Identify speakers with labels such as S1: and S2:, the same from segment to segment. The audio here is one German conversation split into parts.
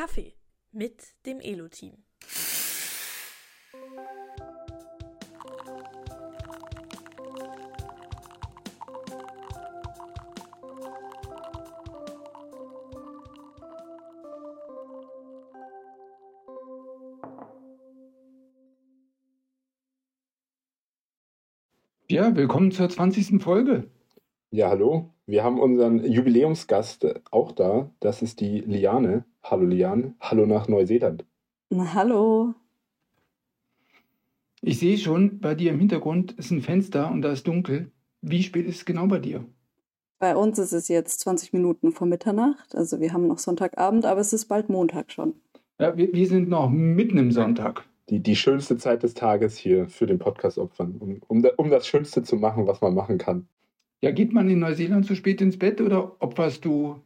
S1: Kaffee mit dem Elo-Team.
S2: Ja, willkommen zur 20. Folge.
S3: Ja, hallo. Wir haben unseren Jubiläumsgast auch da. Das ist die Liane. Hallo Liane. Hallo nach Neuseeland.
S4: Na, hallo.
S2: Ich sehe schon, bei dir im Hintergrund ist ein Fenster und da ist dunkel. Wie spät ist es genau bei dir?
S4: Bei uns ist es jetzt 20 Minuten vor Mitternacht. Also wir haben noch Sonntagabend, aber es ist bald Montag schon.
S2: Ja, wir, wir sind noch mitten im Sonntag.
S3: Die, die schönste Zeit des Tages hier für den Podcast-Opfern, um, um, um das Schönste zu machen, was man machen kann.
S2: Ja, geht man in Neuseeland zu spät ins Bett oder opferst du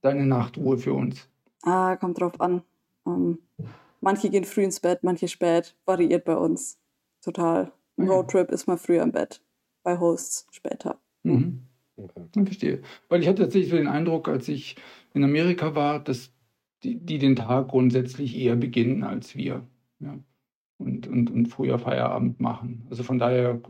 S2: deine Nachtruhe für uns?
S4: Ah, kommt drauf an. Ähm, manche gehen früh ins Bett, manche spät. Variiert bei uns. Total. Im
S2: Ja.
S4: Roadtrip ist man früher im Bett. Bei Hosts später.
S2: Mhm.
S3: Okay.
S2: Ich verstehe. Weil ich hatte tatsächlich so den Eindruck, als ich in Amerika war, dass die, die den Tag grundsätzlich eher beginnen als wir. Ja. Und, und, und früher Feierabend machen. Also von daher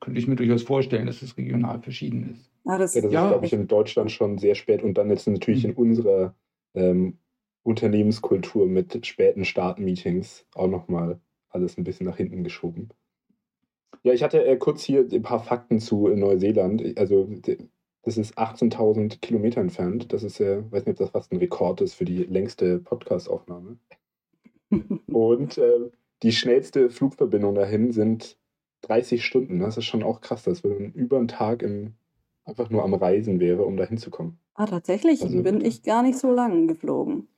S2: könnte ich mir durchaus vorstellen, dass es regional verschieden ist.
S4: Ah, das,
S3: Ja, das
S2: Ja.
S3: ist, glaube ich, in Deutschland schon sehr spät und dann jetzt natürlich in unserer ähm, Unternehmenskultur mit späten Startmeetings auch nochmal alles ein bisschen nach hinten geschoben. Ja, ich hatte äh, kurz hier ein paar Fakten zu äh, Neuseeland. Also, das ist 18.000 Kilometer entfernt. Das ist ja, weiß nicht, ob das fast ein Rekord ist für die längste Podcast-Aufnahme. Und äh, die schnellste Flugverbindung dahin sind 30 Stunden. Das ist schon auch krass, dass man über einen Tag im, einfach nur am Reisen wäre, um da hinzukommen.
S4: ah, tatsächlich
S3: Also-
S4: bin ich gar nicht so lang geflogen.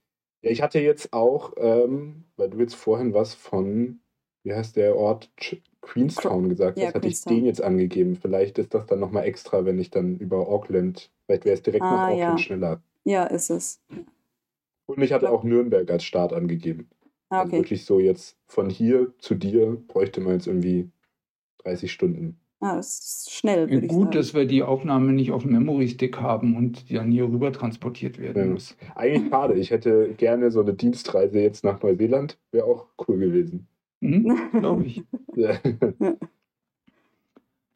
S3: Ja, ich hatte jetzt auch, ähm, weil du jetzt vorhin was von, wie heißt der Ort, Ch Queenstown gesagt
S4: Ja,
S3: hast, hatte ich den jetzt angegeben. Vielleicht ist das dann nochmal extra, wenn ich dann über Auckland, vielleicht wäre es direkt nach
S4: Ah,
S3: Auckland
S4: ja.
S3: schneller.
S4: Ja, ist es.
S3: Und ich hatte auch Nürnberg als Start angegeben.
S4: Ah,
S3: Also
S4: okay.
S3: wirklich so jetzt von hier zu dir bräuchte man jetzt irgendwie 30 Stunden.
S4: Ah, das ist schnell,
S2: Gut,
S4: sagen.
S2: dass wir die Aufnahme nicht auf dem Memory-Stick haben und die dann hier rüber transportiert werden
S3: Ja.
S2: muss.
S3: Eigentlich schade. Ich hätte gerne so eine Dienstreise jetzt nach Neuseeland. Wäre auch cool gewesen.
S2: Mhm, Glaube ich.
S3: Ja.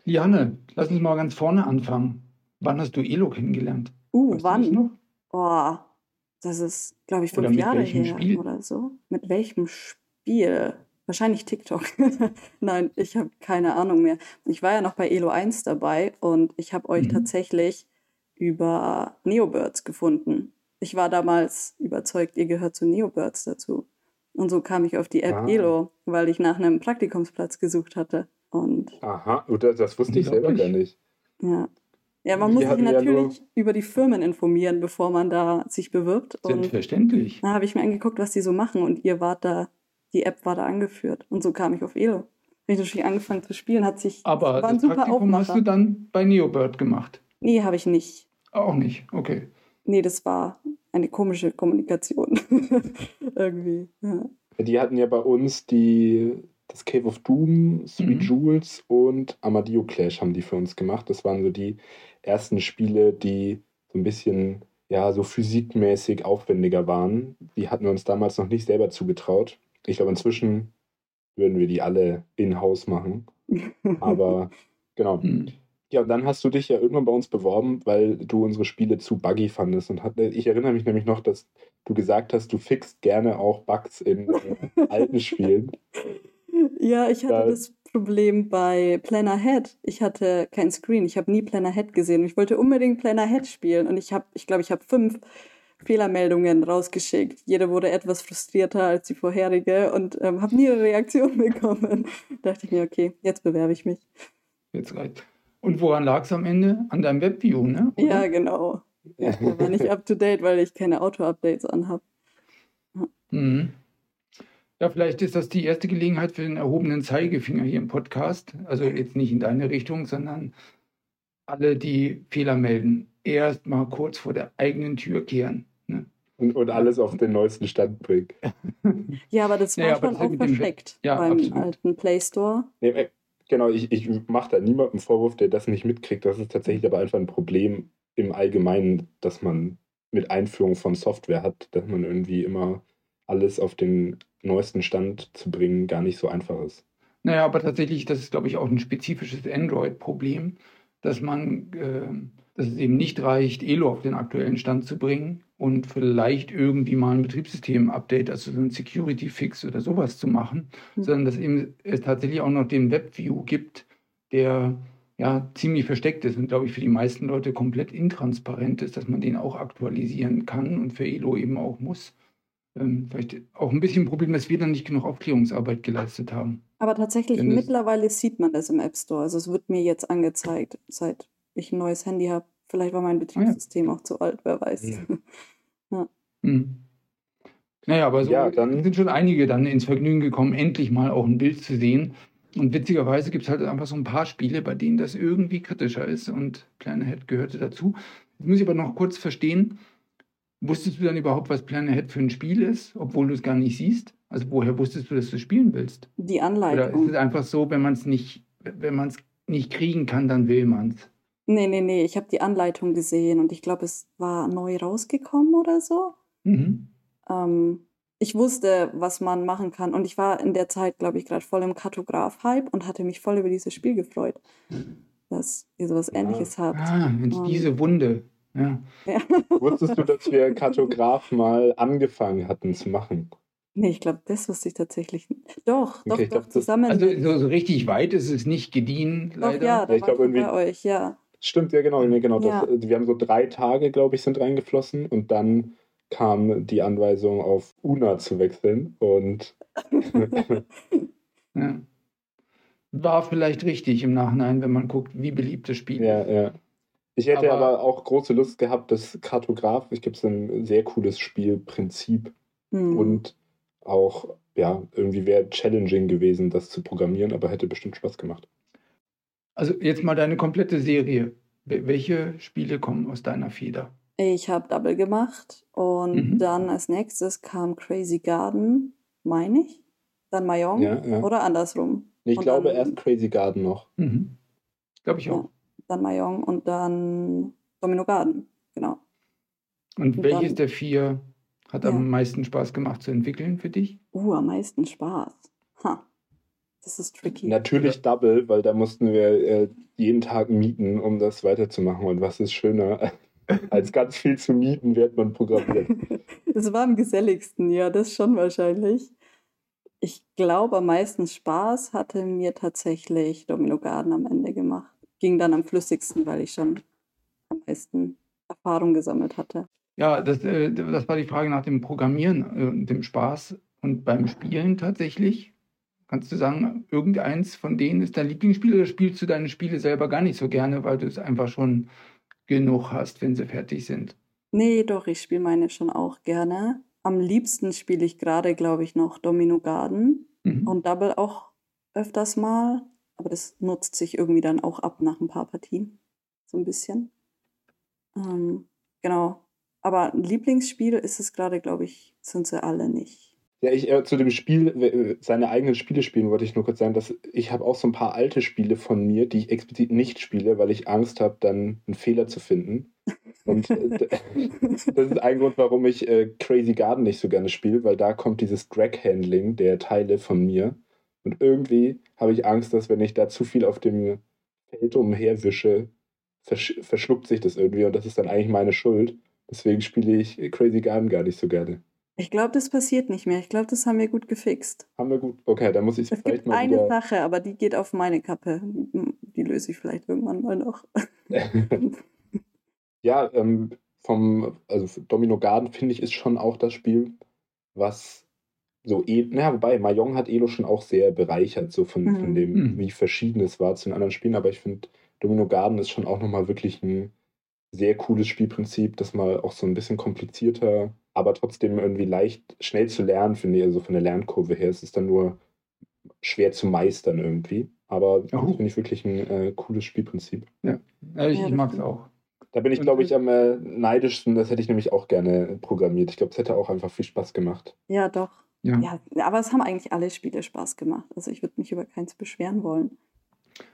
S2: Liane, lass uns mal ganz vorne anfangen. Wann hast du Elo kennengelernt?
S4: uh,
S2: Weißt du das
S4: wann?
S2: noch?
S4: Boah, das ist, glaube ich,
S2: Oder
S4: fünf
S2: mit
S4: Jahre
S2: welchem
S4: her
S2: Spiel?
S4: oder so. Mit welchem Spiel? Wahrscheinlich TikTok. Nein, ich habe keine Ahnung mehr. Ich war ja noch bei Elo 1 dabei und ich habe euch
S2: Mhm.
S4: tatsächlich über Neobirds gefunden. Ich war damals überzeugt, ihr gehört zu Neobirds dazu. Und so kam ich auf die App
S3: Ah.
S4: Elo, weil ich nach einem Praktikumsplatz gesucht hatte. Und
S3: Aha, und das, das wusste ich selber gar nicht.
S4: ja. Ja, man muss sich
S3: hatten ja
S4: natürlich über die Firmen informieren, bevor man da sich bewirbt. Und
S2: Selbstverständlich.
S4: da habe ich mir angeguckt, was die so machen und ihr wart da, die App war da angeführt. Und so kam ich auf Elo. Habe ich natürlich angefangen zu spielen, hat sich,
S2: Aber
S4: war ein
S2: das
S4: super
S2: Praktikum hast du dann bei Neobird gemacht.
S4: Nee, habe ich nicht.
S2: Auch nicht, okay.
S4: Nee, das war eine komische Kommunikation. Irgendwie. Ja.
S3: Die hatten ja bei uns die, das Cave of Doom, Three
S2: Mhm.
S3: Jewels und Armadillo Clash haben die für uns gemacht. Das waren so die ersten Spiele, die so ein bisschen, ja, so physikmäßig aufwendiger waren. Die hatten wir uns damals noch nicht selber zugetraut. Ich glaube, inzwischen würden wir die alle in-house machen. Aber genau.
S2: Hm.
S3: Ja, und dann hast du dich ja irgendwann bei uns beworben, weil du unsere Spiele zu buggy fandest. Und hat, ich erinnere mich nämlich noch, dass du gesagt hast, du fixst gerne auch Bugs in äh, alten Spielen.
S4: Ja, ich hatte
S3: Ja.
S4: das Problem bei Planner Head. Ich hatte kein Screen. Ich habe nie Planner Head gesehen. Ich wollte unbedingt Planner Head spielen und ich habe, ich glaube, ich habe fünf Fehlermeldungen rausgeschickt. Jede wurde etwas frustrierter als die vorherige und ähm, habe nie eine Reaktion bekommen. dachte ich mir, okay, jetzt bewerbe ich mich.
S2: Jetzt reicht. Und woran lag es am Ende? An deinem Webview, ne? Oder?
S4: Ja, genau. Ja, der war nicht up to date, weil ich keine Auto-Updates anhab.
S2: Mhm. Ja, vielleicht ist das die erste Gelegenheit für den erhobenen Zeigefinger hier im Podcast. Also jetzt nicht in deine Richtung, sondern alle, die Fehler melden, erst mal kurz vor der eigenen Tür kehren. Ne?
S3: Und, und alles auf den neuesten Stand bringen.
S4: Ja, aber das war
S2: Ja,
S4: schon auch versteckt
S2: Ja,
S4: beim
S2: absolut.
S4: alten Play Store.
S3: Nee, äh, genau, ich, ich mache da niemandem Vorwurf, der das nicht mitkriegt. Das ist tatsächlich aber einfach ein Problem im Allgemeinen, dass man mit Einführung von Software hat, dass man irgendwie immer alles auf den neuesten Stand zu bringen, gar nicht so einfach ist.
S2: Naja, aber tatsächlich, das ist, glaube ich, auch ein spezifisches Android-Problem, dass man, äh, dass es eben nicht reicht, Elo auf den aktuellen Stand zu bringen und vielleicht irgendwie mal ein Betriebssystem-Update, also so ein Security-Fix oder sowas zu machen, mhm. sondern dass eben es tatsächlich auch noch den Web-View gibt, der ja ziemlich versteckt ist und glaube ich für die meisten Leute komplett intransparent ist, dass man den auch aktualisieren kann und für Elo eben auch muss. Ähm, vielleicht auch ein bisschen ein Problem, dass wir dann nicht genug Aufklärungsarbeit geleistet haben.
S4: Aber tatsächlich, mittlerweile sieht man das im App Store. Also es wird mir jetzt angezeigt, seit ich ein neues Handy habe. Vielleicht war mein Betriebssystem ah, ja. auch zu alt, wer weiß. Ja.
S2: ja. Hm. Naja, aber so ja, dann sind schon einige dann ins Vergnügen gekommen, endlich mal auch ein Bild zu sehen. Und witzigerweise gibt es halt einfach so ein paar Spiele, bei denen das irgendwie kritischer ist und Planet gehörte dazu. Jetzt muss ich aber noch kurz verstehen, wusstest du dann überhaupt, was Planet für ein Spiel ist, obwohl du es gar nicht siehst? Also woher wusstest du, dass du spielen willst?
S4: Die Anleitung.
S2: Oder ist es einfach so, wenn man es nicht, wenn man es nicht kriegen kann, dann will man es?
S4: Nee, nee, nee, ich habe die Anleitung gesehen und ich glaube, es war neu rausgekommen oder so. Mhm. Ähm, ich wusste, was man machen kann und ich war in der Zeit, glaube ich, gerade voll im Kartograf-Hype und hatte mich voll über dieses Spiel gefreut, dass ihr sowas ja. ähnliches habt.
S2: Ah, Mensch, um, diese Wunde. Ja.
S3: ja. Wusstest du, dass wir Kartograf mal angefangen hatten zu machen?
S4: Nee, ich glaube, das wusste ich tatsächlich nicht. Doch, doch, okay, doch, glaub, zusammen.
S2: Also so, so, richtig weit ist es nicht gediehen, leider.
S4: Doch, ja, da ja, ich war irgendwie, bei euch, ja.
S3: Stimmt, ja genau, nee, genau. Ja. Das, wir haben so drei Tage, glaube ich, sind reingeflossen und dann kam die Anweisung auf Una zu wechseln und
S2: ja. war vielleicht richtig im Nachhinein, wenn man guckt, wie beliebt das Spiel
S3: ja, ist. Ja. Ich hätte aber, aber, auch große Lust gehabt, das Kartograf, ich gibt es ein sehr cooles Spielprinzip hm. und auch, ja, irgendwie wäre challenging gewesen, das zu programmieren, aber hätte bestimmt Spaß gemacht.
S2: Also jetzt mal deine komplette Serie. Welche Spiele kommen aus deiner Feder?
S4: Ich habe Double gemacht und mhm. dann als nächstes kam Crazy Garden, meine ich. Dann Mayong ja, ja. oder andersrum.
S3: Ich und glaube dann, erst Crazy Garden noch.
S2: Mhm. Glaube ich auch. Ja,
S4: dann Mayong und dann Domino Garden, genau.
S2: Und, und welches dann, der vier hat am meisten Spaß gemacht zu entwickeln für dich?
S4: Uh, am meisten Spaß. Ha. Das ist tricky.
S3: Natürlich Double, weil da mussten wir äh, jeden Tag mieten, um das weiterzumachen. Und was ist schöner, als ganz viel zu mieten, während man programmiert.
S4: Das war am geselligsten, ja, das schon wahrscheinlich. Ich glaube, am meisten Spaß hatte mir tatsächlich Domino Garden am Ende gemacht. Ging dann am flüssigsten, weil ich schon am meisten Erfahrung gesammelt hatte.
S2: Ja, das, äh, das war die Frage nach dem Programmieren und äh, dem Spaß. Und beim Spielen tatsächlich Kannst du sagen, irgendeins von denen ist dein Lieblingsspiel oder spielst du deine Spiele selber gar nicht so gerne, weil du es einfach schon genug hast, wenn sie fertig sind?
S4: Nee, doch, ich spiele meine schon auch gerne. Am liebsten spiele ich gerade, glaube ich, noch Domino Garden mhm. und Double auch öfters mal. Aber das nutzt sich irgendwie dann auch ab nach ein paar Partien. So ein bisschen. Ähm, genau. Aber ein Lieblingsspiel ist es gerade, glaube ich, sind sie alle nicht.
S3: Ja, ich äh, zu dem Spiel, äh, seine eigenen Spiele spielen, wollte ich nur kurz sagen, dass ich habe auch so ein paar alte Spiele von mir, die ich explizit nicht spiele, weil ich Angst habe, dann einen Fehler zu finden. Und äh, das ist ein Grund, warum ich äh, Crazy Garden nicht so gerne spiele, weil da kommt dieses Drag-Handling der Teile von mir. Und irgendwie habe ich Angst, dass wenn ich da zu viel auf dem Feld umherwische, versch verschluckt sich das irgendwie und das ist dann eigentlich meine Schuld. Deswegen spiele ich Crazy Garden gar nicht so gerne.
S4: Ich glaube, das passiert nicht mehr. Ich glaube, das haben wir gut gefixt.
S3: Haben wir gut. Okay, dann muss ich
S4: es vielleicht gibt mal. Eine wieder... Sache, aber die geht auf meine Kappe. Die löse ich vielleicht irgendwann mal noch.
S3: ja, ähm, vom also Domino Garden finde ich ist schon auch das Spiel, was so eh, naja, wobei Mayong hat Elo schon auch sehr bereichert, so von, mhm. von dem, mhm. wie verschieden es war zu den anderen Spielen, aber ich finde, Domino Garden ist schon auch nochmal wirklich ein sehr cooles Spielprinzip, das mal auch so ein bisschen komplizierter aber trotzdem irgendwie leicht, schnell zu lernen, finde ich. Also von der Lernkurve her Es ist dann nur schwer zu meistern irgendwie. Aber das finde ich wirklich ein äh, cooles Spielprinzip.
S2: Ja, ich, ich mag es auch.
S3: Da bin ich, glaube ich, am äh, neidischsten. Das hätte ich nämlich auch gerne programmiert. Ich glaube, es hätte auch einfach viel Spaß gemacht.
S4: Ja, doch. Ja. ja. aber es haben eigentlich alle Spiele Spaß gemacht. Also ich würde mich über keins beschweren wollen.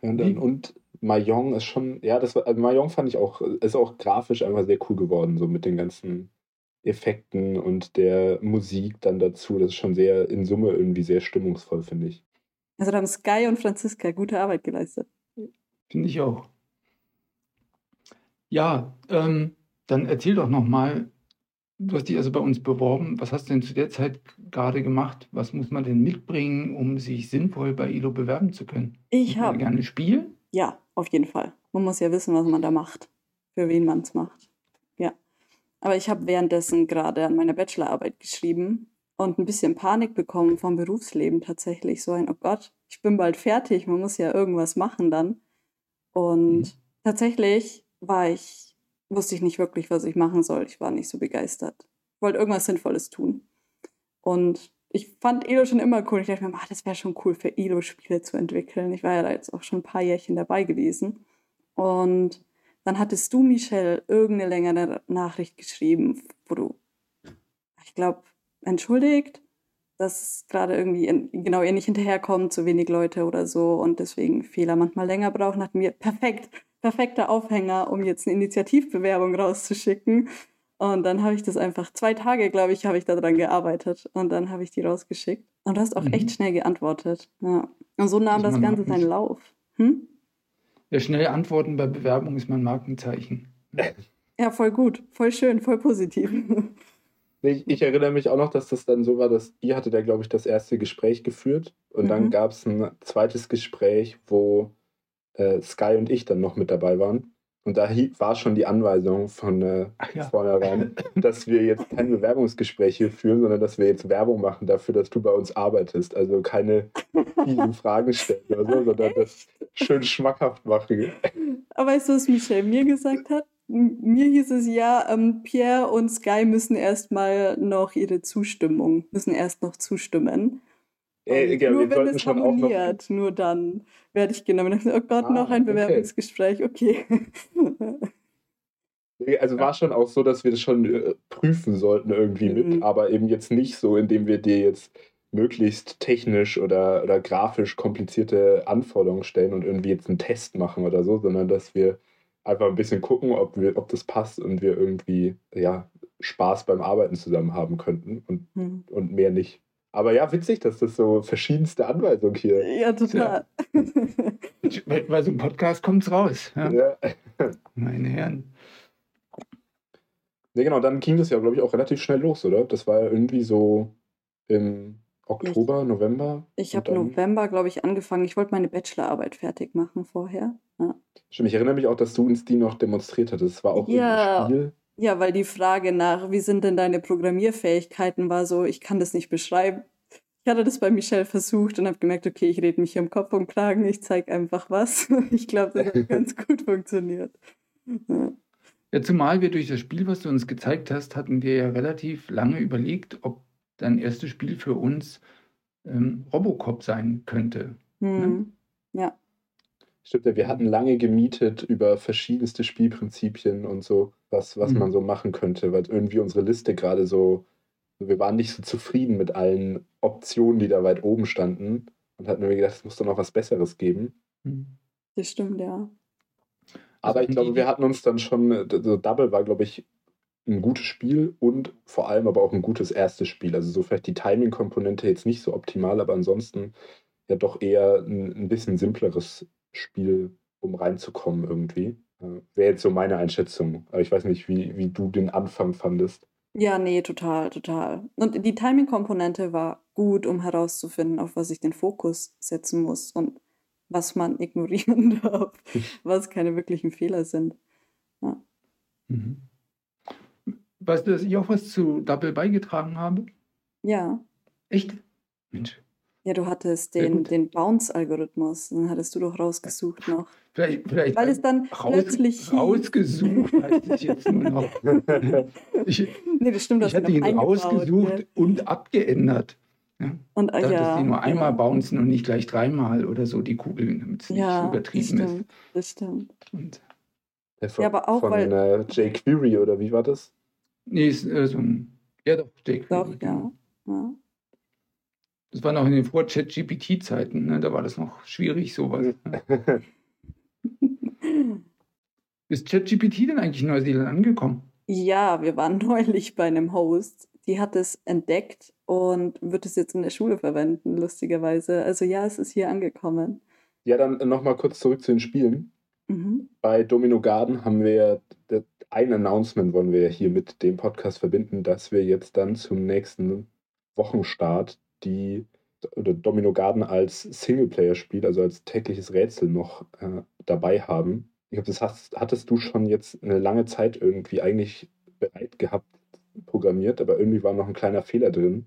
S3: Und, dann, und Mahjong ist schon, ja, das war, also Mahjong fand ich auch, ist auch grafisch einfach sehr cool geworden, so mit den ganzen Effekten und der Musik dann dazu. Das ist schon sehr in Summe irgendwie sehr stimmungsvoll, finde ich.
S4: Also da haben Sky und Franziska gute Arbeit geleistet.
S2: Finde ich auch. Ja, ähm, dann erzähl doch nochmal, du hast dich also bei uns beworben. Was hast du denn zu der Zeit gerade gemacht? Was muss man denn mitbringen, um sich sinnvoll bei ILO bewerben zu können?
S4: Ich habe
S2: gerne spielen.
S4: Ja, auf jeden Fall. Man muss ja wissen, was man da macht, für wen man es macht. Ja. Aber ich habe währenddessen gerade an meiner Bachelorarbeit geschrieben und ein bisschen Panik bekommen vom Berufsleben tatsächlich. So ein, oh Gott, ich bin bald fertig, man muss ja irgendwas machen dann. Und mhm. tatsächlich war ich, wusste ich nicht wirklich, was ich machen soll. Ich war nicht so begeistert. Ich wollte irgendwas Sinnvolles tun. Und ich fand Elo schon immer cool. Ich dachte mir, ah, das wäre schon cool für Elo Spiele zu entwickeln. Ich war ja da jetzt auch schon ein paar Jährchen dabei gewesen. Und dann hattest du, Michelle, irgendeine längere Nachricht geschrieben, wo du, ich glaube, entschuldigt, dass gerade irgendwie in, genau ihr nicht hinterherkommt, zu wenig Leute oder so und deswegen Fehler manchmal länger brauchen, hatten wir perfekt, perfekter Aufhänger, um jetzt eine Initiativbewerbung rauszuschicken. Und dann habe ich das einfach zwei Tage, glaube ich, habe ich daran gearbeitet. Und dann habe ich die rausgeschickt. Und du hast auch mhm. echt schnell geantwortet. Ja. Und so nahm das, das Ganze seinen Lauf. Hm?
S2: Ja, schnell antworten bei Bewerbung ist mein Markenzeichen.
S4: Ja, voll gut, voll schön, voll positiv.
S3: Ich, ich, erinnere mich auch noch, dass das dann so war, dass ihr hatte da, glaube ich, das erste Gespräch geführt. Und mhm. dann gab es ein zweites Gespräch, wo äh, Sky und ich dann noch mit dabei waren. Und da war schon die Anweisung von äh, ja. vornherein, dass wir jetzt keine Bewerbungsgespräche führen, sondern dass wir jetzt Werbung machen dafür, dass du bei uns arbeitest. Also keine fiesen Fragen stellen oder so, sondern das schön schmackhaft machen.
S4: Aber weißt du, was Michelle mir gesagt hat? Mir hieß es ja, ähm, Pierre und Sky müssen erstmal noch ihre Zustimmung, müssen erst noch zustimmen. Äh, ja, nur wenn es harmoniert, nur dann werde ich genommen. Oh Gott, ah, noch ein Bewerbungsgespräch, okay.
S3: Also war schon auch so, dass wir das schon äh, prüfen sollten irgendwie mhm. mit, aber eben jetzt nicht so, indem wir dir jetzt möglichst technisch oder, oder grafisch komplizierte Anforderungen stellen und irgendwie jetzt einen Test machen oder so, sondern dass wir einfach ein bisschen gucken, ob, wir, ob das passt und wir irgendwie ja, Spaß beim Arbeiten zusammen haben könnten und, mhm. und mehr nicht. Aber ja, witzig, dass das so verschiedenste Anweisungen hier.
S4: Ja, total.
S2: Ja. Bei so einem Podcast kommt es raus. Ja. ja. Meine Herren.
S3: Ja, genau, dann ging das ja, glaube ich, auch relativ schnell los, oder? Das war ja irgendwie so im Oktober, ich, November.
S4: Ich habe November, glaube ich, angefangen. Ich wollte meine Bachelorarbeit fertig machen vorher. Ja.
S3: Stimmt, ich erinnere mich auch, dass du uns die noch demonstriert hattest. Das war auch
S4: ja,
S3: ein Spiel.
S4: Ja, weil die Frage nach, wie sind denn deine Programmierfähigkeiten, war so, ich kann das nicht beschreiben. Ich hatte das bei Michelle versucht und habe gemerkt, okay, ich rede mich hier im Kopf und Kragen, ich zeige einfach was. Ich glaube, das hat ganz gut funktioniert.
S2: Ja. ja, zumal wir durch das Spiel, was du uns gezeigt hast, hatten wir ja relativ lange überlegt, ob dein erstes Spiel für uns ähm, Robocop sein könnte.
S4: Hm. Ne? Ja.
S3: Stimmt ja, wir hatten lange gemietet über verschiedenste Spielprinzipien und so, was, was mhm. man so machen könnte, weil irgendwie unsere Liste gerade so, wir waren nicht so zufrieden mit allen Optionen, die da weit oben standen und hatten mir gedacht, es muss doch noch was Besseres geben.
S4: Mhm. Das stimmt, ja.
S3: Aber ich glaube, wir hatten uns dann schon, so Double war, glaube ich, ein gutes Spiel und vor allem aber auch ein gutes erstes Spiel. Also so vielleicht die Timing-Komponente jetzt nicht so optimal, aber ansonsten ja doch eher ein, ein bisschen simpleres Spiel, um reinzukommen irgendwie. Wäre jetzt so meine Einschätzung. Aber ich weiß nicht, wie, wie du den Anfang fandest.
S4: Ja, nee, total, total. Und die Timing-Komponente war gut, um herauszufinden, auf was ich den Fokus setzen muss und was man ignorieren darf, was keine wirklichen Fehler sind. Ja.
S2: Mhm. Weißt du, dass ich auch was zu Double beigetragen habe?
S4: Ja.
S2: Echt? Mensch.
S4: Ja, du hattest den, den Bounce-Algorithmus, den hattest du doch rausgesucht noch.
S2: Vielleicht, vielleicht
S4: Weil es dann raus, plötzlich
S2: rausgesucht heißt es jetzt nur noch. Ich, nee, das stimmt, ich hatte ihn rausgesucht ja. und abgeändert. Ja. Und, äh, da ja, sie nur einmal ja. bouncen und nicht gleich dreimal oder so die Kugeln, damit es
S4: ja,
S2: nicht übertrieben
S4: das stimmt, ist. Das stimmt. Und
S3: ja, von, ja, aber auch von weil, äh, jQuery oder wie war das?
S2: Nee, ist äh, so ein. Ja, doch, jQuery.
S4: Doch, ja. Genau. ja.
S2: Das war noch in den Vor-Chat-GPT-Zeiten, ne? da war das noch schwierig, sowas. Ne? Ist ChatGPT denn eigentlich in Neuseeland angekommen?
S4: Ja, wir waren neulich bei einem Host. Die hat es entdeckt und wird es jetzt in der Schule verwenden, lustigerweise. Also ja, es ist hier angekommen.
S3: Ja, dann nochmal kurz zurück zu den Spielen.
S4: Mhm.
S3: Bei Domino Garden haben wir ein Announcement wollen wir hier mit dem Podcast verbinden, dass wir jetzt dann zum nächsten Wochenstart die oder Domino Garden als Singleplayer-Spiel, also als tägliches Rätsel noch äh, dabei haben. Ich glaube, das hast, hattest du schon jetzt eine lange Zeit irgendwie eigentlich bereit gehabt, programmiert, aber irgendwie war noch ein kleiner Fehler drin,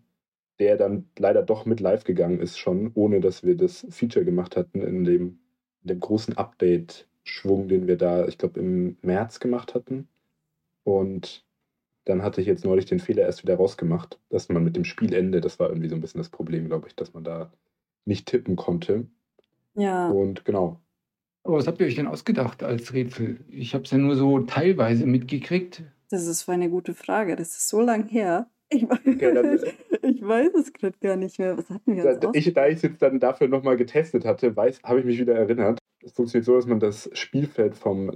S3: der dann leider doch mit live gegangen ist schon, ohne dass wir das Feature gemacht hatten in dem, in dem großen Update-Schwung, den wir da, ich glaube, im März gemacht hatten. Und dann hatte ich jetzt neulich den Fehler erst wieder rausgemacht, dass man mit dem Spielende, das war irgendwie so ein bisschen das Problem, glaube ich, dass man da nicht tippen konnte.
S4: Ja,
S3: Und genau.
S2: Aber was habt ihr euch denn ausgedacht als Rätsel? Ich habe es ja nur so teilweise mitgekriegt.
S4: das ist eine gute Frage. Das ist so lang her. Ich weiß,
S3: Okay, dann-
S4: ich weiß es gerade gar nicht mehr. Was hatten wir uns
S3: Da ich, da ich es jetzt dann dafür nochmal getestet hatte, habe ich mich wieder erinnert. Es funktioniert so, dass man das Spielfeld vom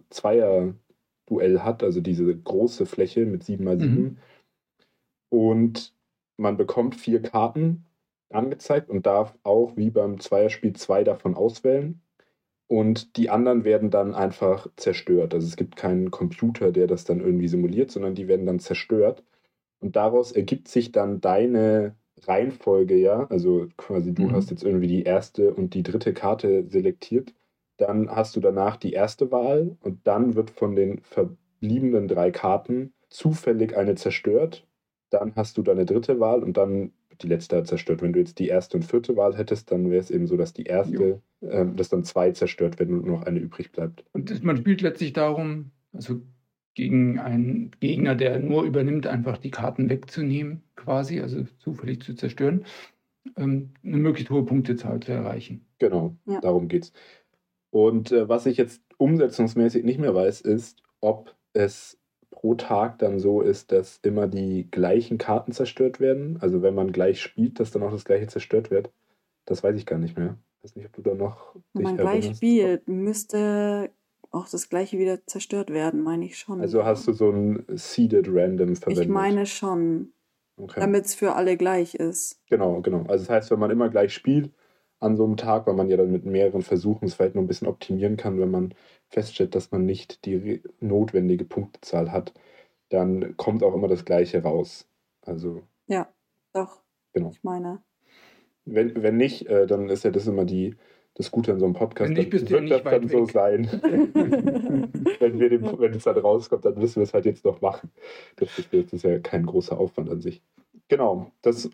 S3: Zweier-Duell hat, also diese große Fläche mit 7 mal 7
S2: Mhm.
S3: Und man bekommt vier Karten angezeigt und darf auch wie beim Zweierspiel zwei davon auswählen. Und die anderen werden dann einfach zerstört. Also es gibt keinen Computer, der das dann irgendwie simuliert, sondern die werden dann zerstört. Und daraus ergibt sich dann deine Reihenfolge, ja. Also quasi du
S2: Mhm.
S3: hast jetzt irgendwie die erste und die dritte Karte selektiert. Dann hast du danach die erste Wahl und dann wird von den verbliebenen drei Karten zufällig eine zerstört. Dann hast du deine dritte Wahl und dann wird die letzte halt zerstört. Wenn du jetzt die erste und vierte Wahl hättest, dann wäre es eben so, dass die erste, ähm, dass dann zwei zerstört werden und nur noch eine übrig bleibt.
S2: Und das, man spielt letztlich darum, also gegen einen Gegner, der nur übernimmt, einfach die Karten wegzunehmen, quasi, also zufällig zu zerstören, ähm, eine möglichst hohe Punktezahl zu erreichen.
S3: Genau,
S4: Ja.
S3: darum geht's. Und äh, was ich jetzt umsetzungsmäßig nicht mehr weiß, ist, ob es pro Tag dann so ist, dass immer die gleichen Karten zerstört werden. Also wenn man gleich spielt, dass dann auch das gleiche zerstört wird. Das weiß ich gar nicht mehr. Ich weiß nicht, ob du da noch
S4: Wenn man gleich
S3: erinnerst.
S4: spielt, müsste auch das gleiche wieder zerstört werden, meine ich schon.
S3: Also hast du so ein Seeded Random verwendet.
S4: ich meine schon,
S3: okay.
S4: damit es für alle gleich ist.
S3: Genau, genau. Also das heißt, wenn man immer gleich spielt an so einem Tag, weil man ja dann mit mehreren Versuchen es vielleicht noch ein bisschen optimieren kann, wenn man feststellt, dass man nicht die notwendige Punktezahl hat, dann kommt auch immer das Gleiche raus. Also
S4: Ja, doch.
S3: Genau.
S4: Ich meine.
S3: wenn, wenn nicht, äh, dann ist ja das immer die, das Gute an so einem Podcast.
S2: Wenn nicht,
S3: dann
S2: bist du ja
S3: wird
S2: nicht
S3: das dann
S2: weit
S3: so
S2: weg.
S3: sein. wenn, wir den, wenn es dann rauskommt, dann müssen wir es halt jetzt noch machen. Das ist, das ist ja kein großer Aufwand an sich. Genau, das,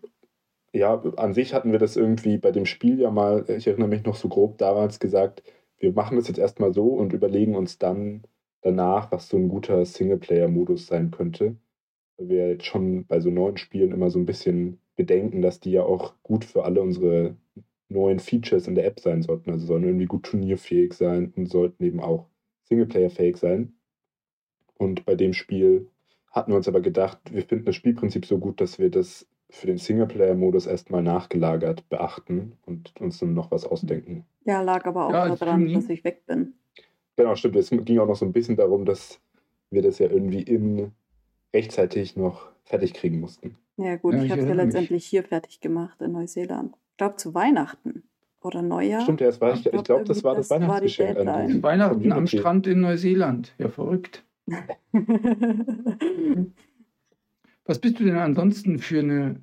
S3: ja, an sich hatten wir das irgendwie bei dem Spiel ja mal, ich erinnere mich noch so grob damals gesagt, wir machen das jetzt erstmal so und überlegen uns dann danach, was so ein guter Singleplayer-Modus sein könnte. Weil wir jetzt schon bei so neuen Spielen immer so ein bisschen bedenken, dass die ja auch gut für alle unsere neuen Features in der App sein sollten. Also sollen irgendwie gut turnierfähig sein und sollten eben auch Singleplayer-fähig sein. Und bei dem Spiel hatten wir uns aber gedacht, wir finden das Spielprinzip so gut, dass wir das für den Singleplayer-Modus erstmal nachgelagert beachten und uns dann noch was ausdenken.
S4: Ja, lag aber auch
S2: Ja, als
S4: daran,
S2: Juni.
S4: dass ich weg bin.
S3: Genau, stimmt. Es ging auch noch so ein bisschen darum, dass wir das ja irgendwie in rechtzeitig noch fertig kriegen mussten.
S4: Ja, gut,
S2: Ja,
S4: ich
S2: ich
S4: habe es ja
S2: erinnere mich.
S4: letztendlich hier fertig gemacht in Neuseeland. Ich glaube zu Weihnachten oder Neujahr.
S3: Stimmt, ja, das war, ich,
S4: Ich
S3: ich glaube, das war das
S4: das war
S3: Weihnachtsgeschenk an
S4: Deadline.
S3: die
S2: Weihnachten am. Strand in Neuseeland. Ja, verrückt. Was bist du denn ansonsten für eine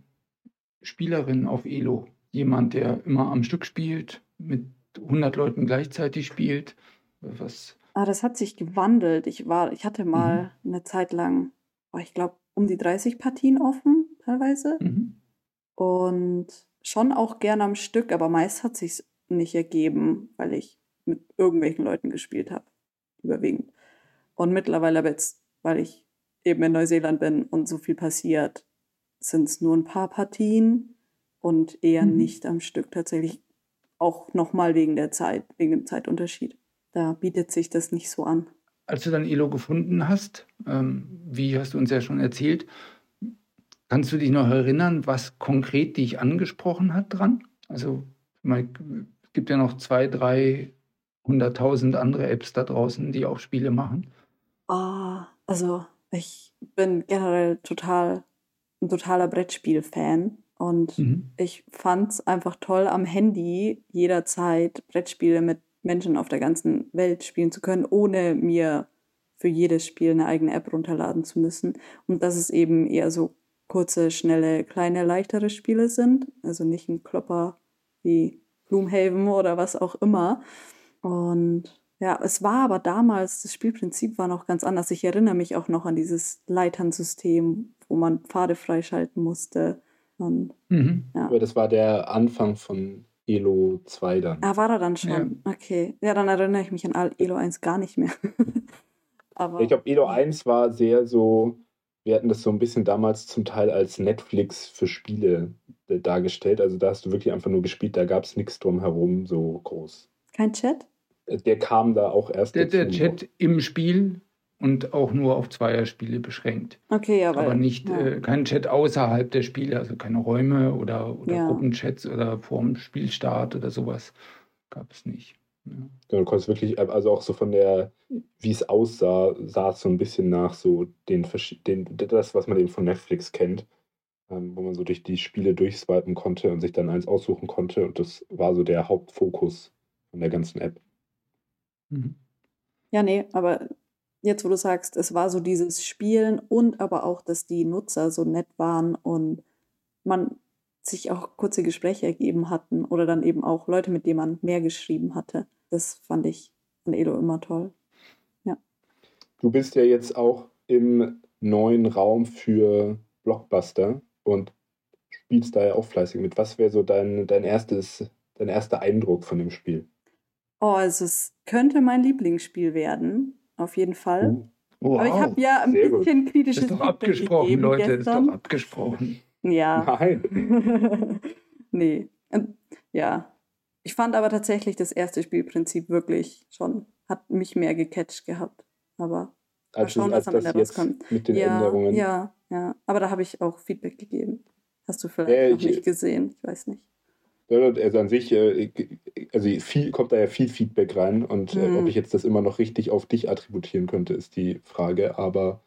S2: Spielerin auf Elo? Jemand, der immer am Stück spielt, mit 100 Leuten gleichzeitig spielt? Was?
S4: ah, das hat sich gewandelt. Ich war, ich hatte mal
S3: Mhm.
S4: eine Zeit lang, oh, ich glaube, um die 30 Partien offen teilweise.
S2: Mhm.
S4: Und schon auch gern am Stück, aber meist hat sich nicht ergeben, weil ich mit irgendwelchen Leuten gespielt habe. Überwiegend. Und mittlerweile aber jetzt, weil ich eben in Neuseeland bin und so viel passiert, sind es nur ein paar Partien und eher
S2: Mhm.
S4: nicht am Stück tatsächlich. Auch nochmal wegen der Zeit, wegen dem Zeitunterschied. Da bietet sich das nicht so an.
S2: Als du dann Elo gefunden hast, ähm, wie hast du uns ja schon erzählt, kannst du dich noch erinnern, was konkret dich angesprochen hat dran? Also mal, es gibt ja noch zwei, drei hunderttausend andere Apps da draußen, die auch Spiele machen.
S4: Ah, also ich bin generell total ein totaler Brettspiel-Fan und
S2: Mhm.
S4: ich fand es einfach toll, am Handy jederzeit Brettspiele mit Menschen auf der ganzen Welt spielen zu können, ohne mir für jedes Spiel eine eigene App runterladen zu müssen. Und dass es eben eher so kurze, schnelle, kleine, leichtere Spiele sind. Also nicht ein Klopper wie Gloomhaven oder was auch immer. Und ja, es war aber damals, das Spielprinzip war noch ganz anders. Ich erinnere mich auch noch an dieses Leiternsystem, wo man Pfade freischalten musste. Und
S2: Mhm.
S3: Aber das war der Anfang von Elo 2 dann.
S4: Ah, war er dann schon? Okay. Ja, dann erinnere ich mich an Elo 1 gar nicht mehr. Aber
S3: Ich glaube, Elo 1 war sehr so, wir hatten das so ein bisschen damals zum Teil als Netflix für Spiele äh, dargestellt. Also da hast du wirklich einfach nur gespielt, da gab es nichts drumherum so groß.
S4: kein Chat?
S3: Äh, Der kam da auch erst
S2: Der, der. Chat im Spiel und auch nur auf Zweierspiele beschränkt.
S4: Okay, ja.
S2: Aber nicht,
S4: ja.
S2: äh, kein Chat außerhalb der Spiele, also keine Räume oder, oder
S4: Ja.
S2: Gruppenchats oder vorm Spielstart oder sowas gab es nicht. Ja.
S3: Du konntest wirklich, äh, also auch so von der, wie es aussah, sah es so ein bisschen nach so den, den das, was man eben von Netflix kennt, ähm, wo man so durch die Spiele durchswipen konnte und sich dann eins aussuchen konnte. Und das war so der Hauptfokus von der ganzen App.
S2: Mhm.
S4: Ja, nee, aber jetzt, wo du sagst, es war so dieses Spielen und aber auch, dass die Nutzer so nett waren und man sich auch kurze Gespräche ergeben hatten oder dann eben auch Leute, mit denen man mehr geschrieben hatte. Das fand ich an Elo immer toll.
S3: Du bist ja jetzt auch im neuen Raum für Blockbuster und spielst da ja auch fleißig mit. Was wäre so dein, dein erstes, dein erster Eindruck von dem Spiel?
S4: Oh, also es könnte mein Lieblingsspiel werden, auf jeden Fall.
S2: Wow.
S4: Aber ich habe ja ein
S3: gut.
S4: bisschen
S2: das
S4: kritisches
S2: ist doch
S4: Feedback
S2: abgesprochen,
S4: gegeben
S2: Leute, das ist
S4: gestern.
S2: doch abgesprochen.
S4: Ja.
S3: Nein.
S4: nee. Und, ja. Ich fand aber tatsächlich das erste Spielprinzip wirklich schon, hat mich mehr gecatcht gehabt. Aber
S3: Als,
S4: schauen, was am Ende rauskommt.
S3: mit den
S4: ja,
S3: Änderungen.
S4: ja, ja. Aber da habe ich auch Feedback gegeben. Hast du vielleicht
S3: Ja,
S4: noch
S3: ich-
S4: nicht gesehen? Ich weiß nicht.
S3: Also an sich, äh, also viel, kommt da ja viel Feedback rein und äh,
S4: Mhm.
S3: ob ich jetzt das immer noch richtig auf dich attributieren könnte, ist die Frage. Aber,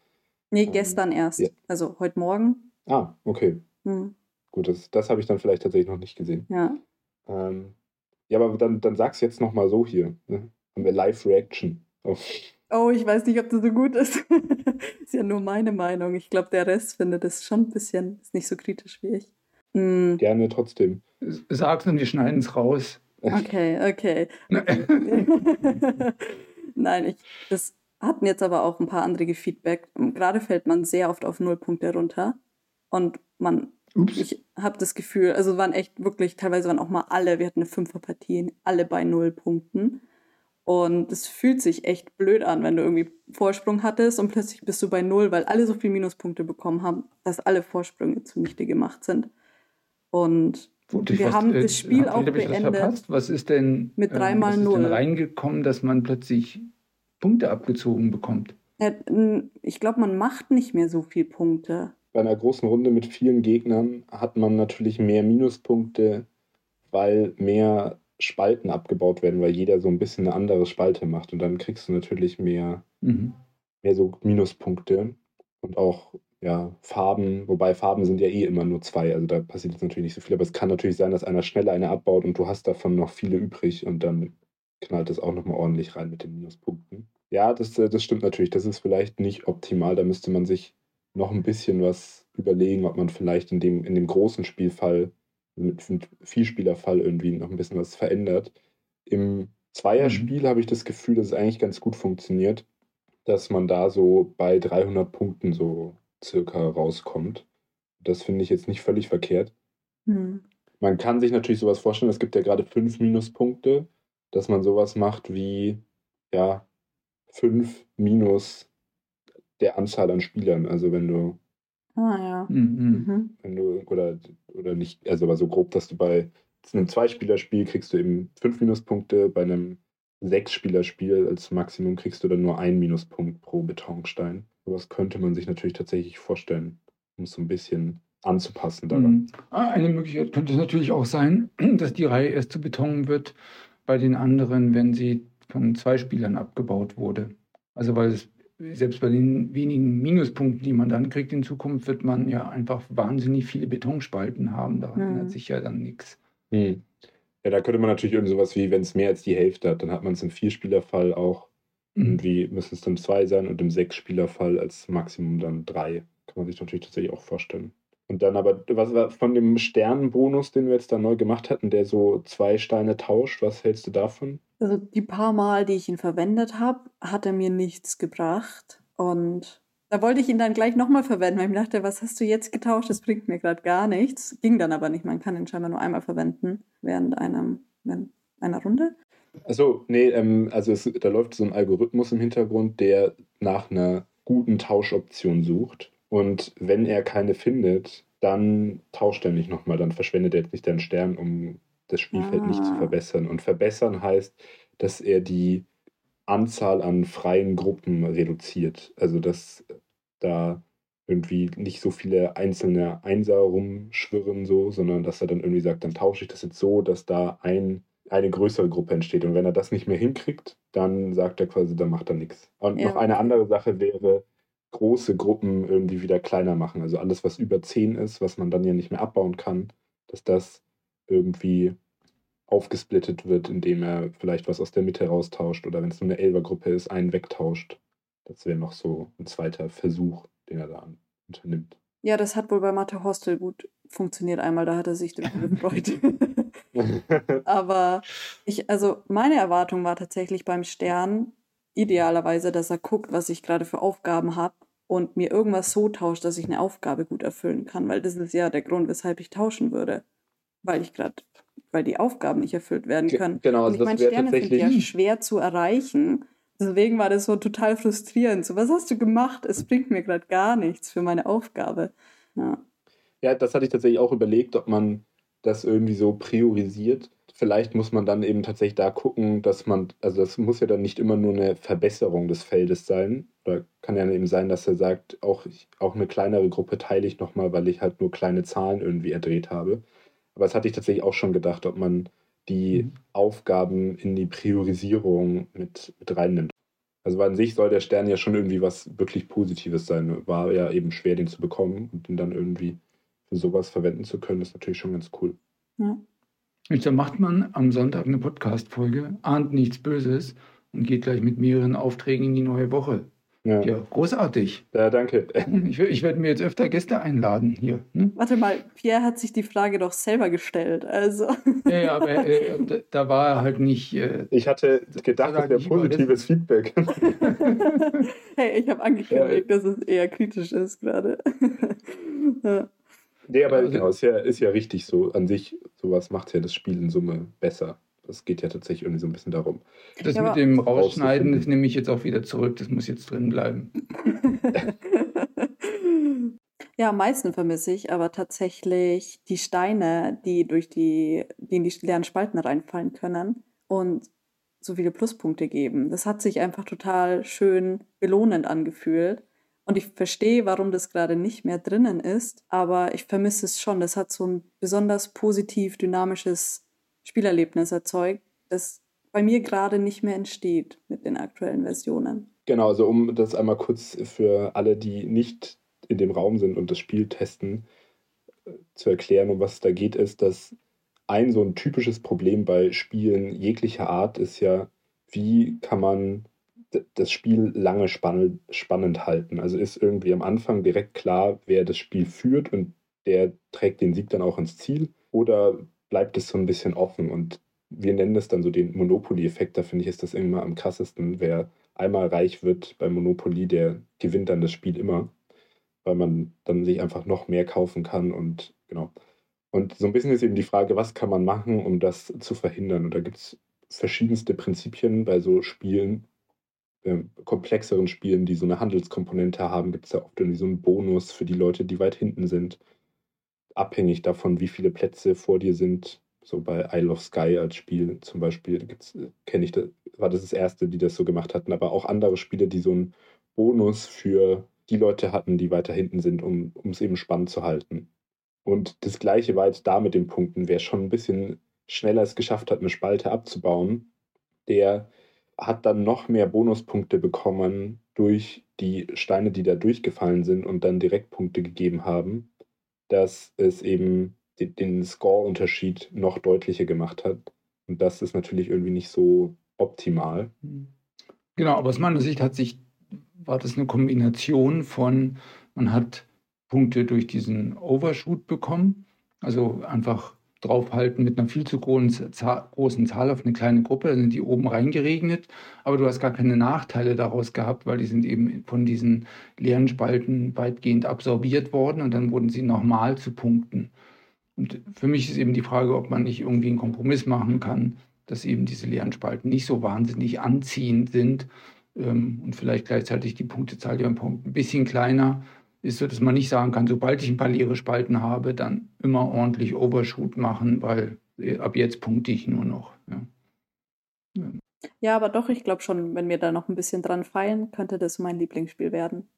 S4: Nee,
S3: Ähm,
S4: gestern erst.
S3: ja.
S4: Also heute Morgen.
S3: ah, okay.
S4: Hm,
S3: Gut, das, das habe ich dann vielleicht tatsächlich noch nicht gesehen.
S4: ja.
S3: Ähm, ja, aber dann, dann sag's jetzt nochmal so hier. Ne? Haben wir Live-Reaction. auf-
S4: Oh, ich weiß nicht, ob das so gut ist. ist ja nur meine Meinung. Ich glaube, der Rest findet es schon ein bisschen, ist nicht so kritisch wie ich. Hm,
S3: Gerne trotzdem.
S2: Sag's und wir schneiden es raus.
S4: okay, okay. Nein, ich, das hatten jetzt aber auch ein paar andere gefeedback. Gerade fällt man sehr oft auf Nullpunkte runter. Und man,
S2: Ups.
S4: ich habe das Gefühl, also waren echt wirklich, teilweise waren auch mal alle, wir hatten eine Fünferpartie, alle bei null Punkten. Und es fühlt sich echt blöd an, wenn du irgendwie Vorsprung hattest und plötzlich bist du bei null, weil alle so viele Minuspunkte bekommen haben, dass alle Vorsprünge zunichte gemacht sind. Und
S2: Gut, ich
S4: Wir
S2: was-
S4: haben
S2: äh,
S4: das Spiel
S2: hab-
S4: auch beendet.
S2: verpasst? Was ist denn
S4: Mit
S2: ähm,
S4: dreimal
S2: was ist denn
S4: null.
S2: reingekommen, dass man plötzlich Punkte abgezogen bekommt?
S4: äh, ich glaube, man macht nicht mehr so viel Punkte.
S3: Bei einer großen Runde mit vielen Gegnern hat man natürlich mehr Minuspunkte, weil mehr Spalten abgebaut werden, weil jeder so ein bisschen eine andere Spalte macht. Und dann kriegst du natürlich mehr,
S2: Mhm.
S3: mehr so Minuspunkte und auch ja, Farben, wobei Farben sind ja eh immer nur zwei, also da passiert jetzt natürlich nicht so viel, aber es kann natürlich sein, dass einer schneller eine abbaut und du hast davon noch viele übrig und dann knallt das auch nochmal ordentlich rein mit den Minuspunkten. Ja, das, äh, das stimmt natürlich, das ist vielleicht nicht optimal, da müsste man sich noch ein bisschen was überlegen, ob man vielleicht in dem, in dem großen Spielfall, mit, mit Vielspielerfall irgendwie noch ein bisschen was verändert. Im Zweierspiel habe ich das Gefühl, dass es eigentlich ganz gut funktioniert, dass man da so bei 300 Punkten so circa rauskommt. Das finde ich jetzt nicht völlig verkehrt.
S4: Hm.
S3: Man kann sich natürlich sowas vorstellen, es gibt ja gerade fünf Minuspunkte, dass man sowas macht wie, ja, fünf minus der Anzahl an Spielern. Also wenn du,
S4: Ah ja.
S2: Mhm.
S4: Mhm.
S3: wenn du, oder, oder nicht, also aber so grob, dass du bei einem Zweispielerspiel kriegst du eben fünf Minuspunkte, bei einem Sechs-Spieler-Spiel als Maximum kriegst du dann nur einen Minuspunkt pro Betonstein. Sowas könnte man sich natürlich tatsächlich vorstellen, um es so ein bisschen anzupassen daran.
S2: Mhm. Ah, Eine Möglichkeit könnte es natürlich auch sein, dass die Reihe erst zu Beton wird bei den anderen, wenn sie von zwei Spielern abgebaut wurde. Also weil es selbst bei den wenigen Minuspunkten, die man dann kriegt in Zukunft, wird man ja einfach wahnsinnig viele Betonspalten haben. Daran
S4: Mhm.
S2: ändert sich ja dann nichts.
S3: Hm. Ja, da könnte man natürlich irgendwie sowas wie, wenn es mehr als die Hälfte hat, dann hat man es im Vierspielerfall auch. Irgendwie müssen es dann zwei sein und im Sechsspielerfall als Maximum dann drei. Kann man sich natürlich tatsächlich auch vorstellen. Und dann aber, was war von dem Sternenbonus, den wir jetzt da neu gemacht hatten, der so zwei Steine tauscht, was hältst du davon?
S4: Also die paar Mal, die ich ihn verwendet habe, hat er mir nichts gebracht. Und da wollte ich ihn dann gleich nochmal verwenden, weil ich mir dachte, was hast du jetzt getauscht? Das bringt mir gerade gar nichts. Ging dann aber nicht. Man kann ihn scheinbar nur einmal verwenden während einem, während einer Runde.
S3: Achso, nee, ähm, also es, da läuft so ein Algorithmus im Hintergrund, der nach einer guten Tauschoption sucht. Und wenn er keine findet, dann tauscht er nicht nochmal, dann verschwendet er jetzt nicht den Stern, um das Spielfeld nicht zu
S4: Ah.
S3: verbessern. Und verbessern heißt, dass er die Anzahl an freien Gruppen reduziert. Also dass da irgendwie nicht so viele einzelne Einser rumschwirren, so, sondern dass er dann irgendwie sagt, dann tausche ich das jetzt so, dass da ein, eine größere Gruppe entsteht. Und wenn er das nicht mehr hinkriegt, dann sagt er quasi, dann macht er nichts. Und
S4: Ja,
S3: noch eine andere Sache wäre, große Gruppen irgendwie wieder kleiner machen. Also alles, was über 10 ist, was man dann ja nicht mehr abbauen kann, dass das irgendwie aufgesplittet wird, indem er vielleicht was aus der Mitte raustauscht oder wenn es nur eine Elfergruppe ist, einen wegtauscht. Das wäre noch so ein zweiter Versuch, den er da unternimmt.
S4: Ja, das hat wohl bei Mathe Hostel gut funktioniert einmal. Da hat er sich darüber gefreut. Aber ich, also meine Erwartung war tatsächlich beim Stern idealerweise, dass er guckt, was ich gerade für Aufgaben habe und mir irgendwas so tauscht, dass ich eine Aufgabe gut erfüllen kann, weil das ist ja der Grund, weshalb ich tauschen würde. Weil ich gerade, weil die Aufgaben nicht erfüllt werden können.
S3: genau,
S4: und
S3: also
S4: ich
S3: das
S4: meine, Sterne sind ja
S3: tatsächlich-
S4: schwer zu erreichen. Deswegen war das so total frustrierend. So, was hast du gemacht? Es bringt mir gerade gar nichts für meine Aufgabe. Ja.
S3: Ja, das hatte ich tatsächlich auch überlegt, ob man das irgendwie so priorisiert. Vielleicht muss man dann eben tatsächlich da gucken, dass man, also das muss ja dann nicht immer nur eine Verbesserung des Feldes sein. Oder kann ja eben sein, dass er sagt, auch, ich, auch eine kleinere Gruppe teile ich nochmal, weil ich halt nur kleine Zahlen irgendwie erdreht habe. Aber das hatte ich tatsächlich auch schon gedacht, ob man die
S2: Mhm.
S3: Aufgaben in die Priorisierung mit, mit reinnimmt. Also an sich soll der Stern ja schon irgendwie was wirklich Positives sein. War ja eben schwer, den zu bekommen und ihn dann irgendwie für sowas verwenden zu können, ist natürlich schon ganz cool.
S4: Ja.
S2: Jetzt dann macht man am Sonntag eine Podcast-Folge, ahnt nichts Böses und geht gleich mit mehreren Aufträgen in die neue Woche.
S3: Ja,
S2: Ja, großartig.
S3: ja danke.
S2: Ich, ich werde mir jetzt öfter Gäste einladen hier. Ne?
S4: Warte mal, Pierre hat sich die Frage doch selber gestellt. Also.
S2: Ja, ja, aber äh, da, da war er halt nicht. Äh,
S3: Ich hatte gedacht, das wäre positives Feedback.
S4: hey, ich habe angekündigt, dass es eher kritisch ist gerade. ja.
S3: Nee, aber
S2: Also-
S3: genau, ist ja, ist ja richtig so. An sich, sowas macht ja das Spiel in Summe besser. Das geht ja tatsächlich irgendwie so ein bisschen darum.
S2: das
S4: Ja,
S2: mit dem Rausschneiden, das nehme ich jetzt auch wieder zurück. Das muss jetzt drin bleiben.
S4: ja, am meisten vermisse ich aber tatsächlich die Steine, die durch die, die in die leeren Spalten reinfallen können und so viele Pluspunkte geben. Das hat sich einfach total schön belohnend angefühlt. Und ich verstehe, warum das gerade nicht mehr drinnen ist, aber ich vermisse es schon. Das hat so ein besonders positiv dynamisches Spielerlebnis erzeugt, das bei mir gerade nicht mehr entsteht mit den aktuellen Versionen.
S3: Genau, also um das einmal kurz für alle, die nicht in dem Raum sind und das Spiel testen, äh, zu erklären, um was es da geht, ist, dass ein so ein typisches Problem bei Spielen jeglicher Art ist ja, wie kann man das Spiel lange spann spannend halten. Also ist irgendwie am Anfang direkt klar, wer das Spiel führt und der trägt den Sieg dann auch ins Ziel oder bleibt es so ein bisschen offen und wir nennen das dann so den Monopoly-Effekt. Da finde ich, ist das immer am krassesten. Wer einmal reich wird bei Monopoly, der gewinnt dann das Spiel immer, weil man dann sich einfach noch mehr kaufen kann und genau. Und so ein bisschen ist eben die Frage, was kann man machen, um das zu verhindern? Und da gibt es verschiedenste Prinzipien bei so Spielen, äh, komplexeren Spielen, die so eine Handelskomponente haben, gibt es da oft irgendwie so einen Bonus für die Leute, die weit hinten sind. Abhängig davon, wie viele Plätze vor dir sind. So bei Isle of Sky als Spiel zum Beispiel kenne ich das, war das das erste, die das so gemacht hatten, aber auch andere Spiele, die so einen Bonus für die Leute hatten, die weiter hinten sind, um um es eben spannend zu halten. Und das gleiche war jetzt da mit den Punkten. Wer schon ein bisschen schneller es geschafft hat, eine Spalte abzubauen, der hat dann noch mehr Bonuspunkte bekommen durch die Steine, die da durchgefallen sind und dann Direktpunkte gegeben haben, dass es eben den, Score-Unterschied noch deutlicher gemacht hat. Und das ist natürlich irgendwie nicht so optimal.
S2: Genau, aber aus meiner Sicht hat sich, war das eine Kombination von, man hat Punkte durch diesen Overshoot bekommen, also einfach draufhalten mit einer viel zu großen, großen Zahl auf eine kleine Gruppe, da sind die oben reingeregnet, aber du hast gar keine Nachteile daraus gehabt, weil die sind eben von diesen leeren Spalten weitgehend absorbiert worden und dann wurden sie nochmal zu Punkten. Und für mich ist eben die Frage, ob man nicht irgendwie einen Kompromiss machen kann, dass eben diese leeren Spalten nicht so wahnsinnig anziehend sind ähm, und vielleicht gleichzeitig die Punktezahl der Punkte ein bisschen kleiner ist, so dass man nicht sagen kann, sobald ich ein paar leere Spalten habe, dann immer ordentlich Overshoot machen, weil äh, ab jetzt punkte ich nur noch. Ja,
S4: ja. ja aber doch, ich glaube schon, wenn wir da noch ein bisschen dran feilen, könnte das mein Lieblingsspiel werden.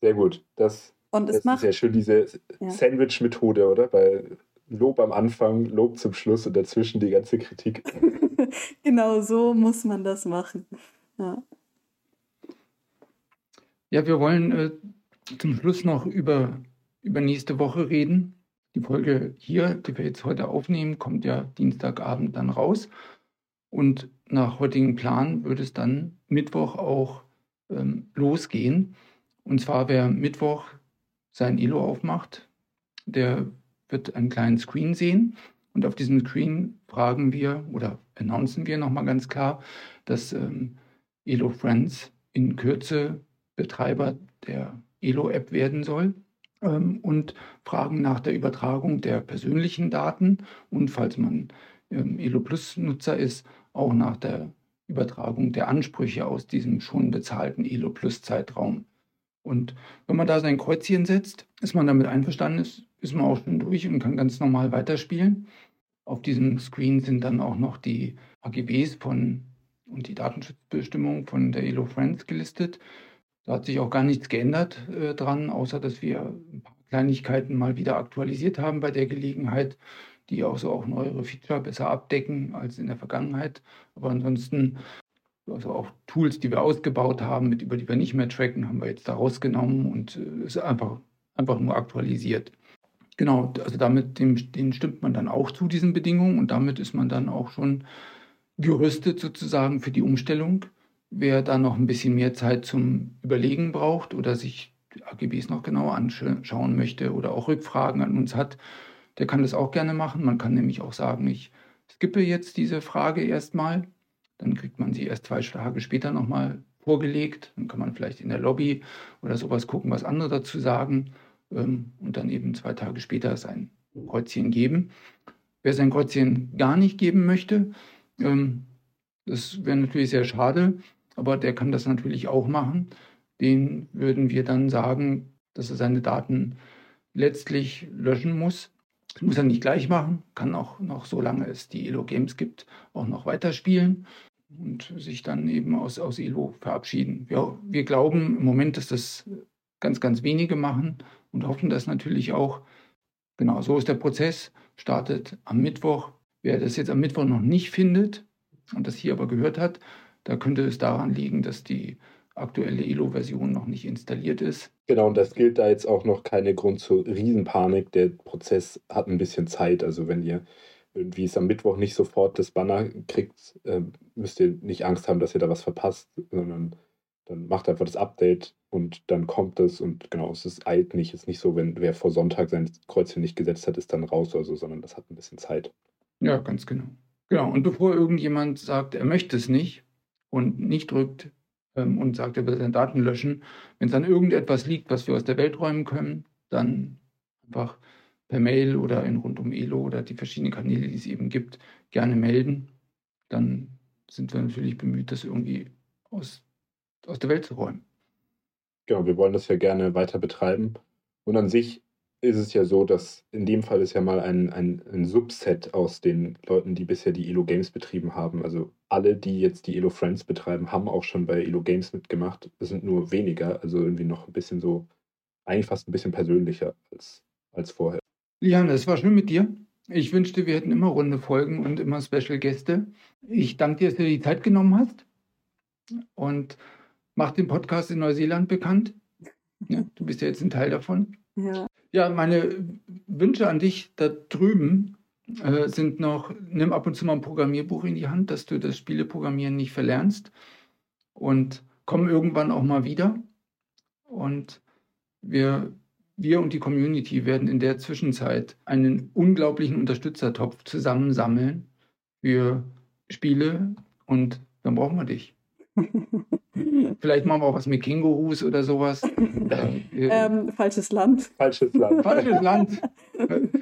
S3: Sehr gut. Das,
S4: und
S3: das
S4: macht,
S3: ist ja schön diese ja. Sandwich-Methode, oder? Bei Lob am Anfang, Lob zum Schluss und dazwischen die ganze Kritik.
S4: genau so muss man das machen. Ja,
S2: ja wir wollen äh, zum Schluss noch über, über nächste Woche reden. Die Folge hier, die wir jetzt heute aufnehmen, kommt ja Dienstagabend dann raus. Und nach heutigem Plan würde es dann Mittwoch auch ähm, losgehen. Und zwar, wer Mittwoch sein Elo aufmacht, der wird einen kleinen Screen sehen. Und auf diesem Screen fragen wir oder announcen wir nochmal ganz klar, dass ähm, Elo Friends in Kürze Betreiber der Elo-App werden soll ähm, und fragen nach der Übertragung der persönlichen Daten und falls man ähm, Elo Plus-Nutzer ist, auch nach der Übertragung der Ansprüche aus diesem schon bezahlten Elo Plus-Zeitraum. Und wenn man da sein Kreuzchen setzt, ist man damit einverstanden, ist, ist man auch schon durch und kann ganz normal weiterspielen. Auf diesem Screen sind dann auch noch die AGBs von und die Datenschutzbestimmungen von der Elo Friends gelistet. Da hat sich auch gar nichts geändert äh, dran, außer dass wir ein paar Kleinigkeiten mal wieder aktualisiert haben bei der Gelegenheit, die auch so auch neuere Feature besser abdecken als in der Vergangenheit. Aber ansonsten, also auch Tools, die wir ausgebaut haben, mit über die wir nicht mehr tracken, haben wir jetzt da rausgenommen und äh, ist einfach, einfach nur aktualisiert. Genau, also damit dem, denen stimmt man dann auch zu diesen Bedingungen und damit ist man dann auch schon gerüstet sozusagen für die Umstellung. Wer da noch ein bisschen mehr Zeit zum Überlegen braucht oder sich AGBs noch genauer anschauen möchte oder auch Rückfragen an uns hat, der kann das auch gerne machen. Man kann nämlich auch sagen, ich skippe jetzt diese Frage erstmal. Dann kriegt man sie erst zwei Tage später nochmal vorgelegt. Dann kann man vielleicht in der Lobby oder sowas gucken, was andere dazu sagen ähm, und dann eben zwei Tage später sein Kreuzchen geben. Wer sein Kreuzchen gar nicht geben möchte, ähm, das wäre natürlich sehr schade, aber der kann das natürlich auch machen. Den würden wir dann sagen, dass er seine Daten letztlich löschen muss. Das muss er nicht gleich machen, kann auch noch, solange es die Elo Games gibt, auch noch weiterspielen und sich dann eben aus, aus Elo verabschieden. Wir, wir glauben im Moment, dass das ganz, ganz wenige machen und hoffen das natürlich auch. Genau, so ist der Prozess, startet am Mittwoch. Wer das jetzt am Mittwoch noch nicht findet und das hier aber gehört hat, da könnte es daran liegen, dass die aktuelle ELO-Version noch nicht installiert ist.
S3: Genau, und das gilt da jetzt auch noch keine Grund zur Riesenpanik. Der Prozess hat ein bisschen Zeit. Also wenn ihr irgendwie es am Mittwoch nicht sofort das Banner kriegt, äh, müsst ihr nicht Angst haben, dass ihr da was verpasst, sondern dann macht einfach das Update und dann kommt es und genau, es ist eilt nicht. Es ist nicht so, wenn wer vor Sonntag sein Kreuzchen nicht gesetzt hat, ist dann raus oder so, sondern das hat ein bisschen Zeit.
S2: Ja, ganz genau. Genau, und bevor irgendjemand sagt, er möchte es nicht, und nicht drückt ähm, und sagt, er will seine Daten löschen. Wenn es dann irgendetwas liegt, was wir aus der Welt räumen können, dann einfach per Mail oder in rund um Elo oder die verschiedenen Kanäle, die es eben gibt, gerne melden. Dann sind wir natürlich bemüht, das irgendwie aus, aus der Welt zu räumen.
S3: Genau, wir wollen das ja gerne weiter betreiben. Und an sich ist es ja so, dass in dem Fall ist ja mal ein, ein, ein Subset aus den Leuten, die bisher die Elo Games betrieben haben. Also alle, die jetzt die Elo Friends betreiben, haben auch schon bei Elo Games mitgemacht. Es sind nur weniger, also irgendwie noch ein bisschen so, eigentlich fast ein bisschen persönlicher als, als vorher.
S2: Liane, es war schön mit dir. Ich wünschte, wir hätten immer runde Folgen und immer Special Gäste. Ich danke dir, dass du dir die Zeit genommen hast. Und mach den Podcast in Neuseeland bekannt. Ja, du bist ja jetzt ein Teil davon.
S4: Ja.
S2: Ja, meine Wünsche an dich da drüben äh, sind noch, nimm ab und zu mal ein Programmierbuch in die Hand, dass du das Spieleprogrammieren nicht verlernst und komm irgendwann auch mal wieder. Und wir, wir und die Community werden in der Zwischenzeit einen unglaublichen Unterstützertopf zusammensammeln für Spiele und dann brauchen wir dich. Vielleicht machen wir auch was mit Kängurus oder sowas. Äh,
S4: Ähm, falsches Land.
S3: Falsches Land.
S2: Falsches Land.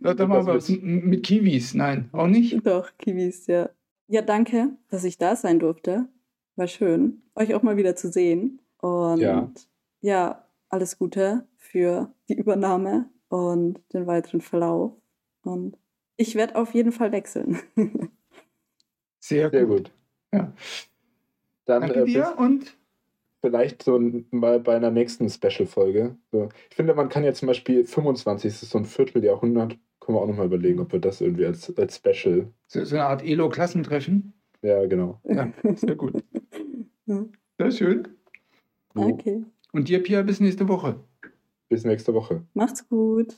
S2: Da, da machen wir was mit Kiwis. Nein, auch nicht?
S4: Doch, Kiwis, ja. Ja, danke, dass ich da sein durfte. War schön, euch auch mal wieder zu sehen. Und
S3: Ja.
S4: ja, alles Gute für die Übernahme und den weiteren Verlauf. Und ich werde auf jeden Fall wechseln.
S2: Sehr,
S3: Sehr
S2: gut.
S3: gut.
S2: Ja.
S3: Dann
S2: Danke
S3: äh,
S2: dir und
S3: vielleicht so mal bei einer nächsten Special-Folge. So. Ich finde, man kann ja zum Beispiel 25. ist so ein Vierteljahrhundert. Können wir auch nochmal überlegen, ob wir das irgendwie als, als Special.
S2: so, so eine Art Elo-Klassentreffen.
S3: Ja, genau.
S2: Ja, sehr gut. Sehr schön.
S4: Okay,
S2: Und dir, Pia, bis nächste Woche.
S3: Bis nächste Woche.
S4: macht's gut.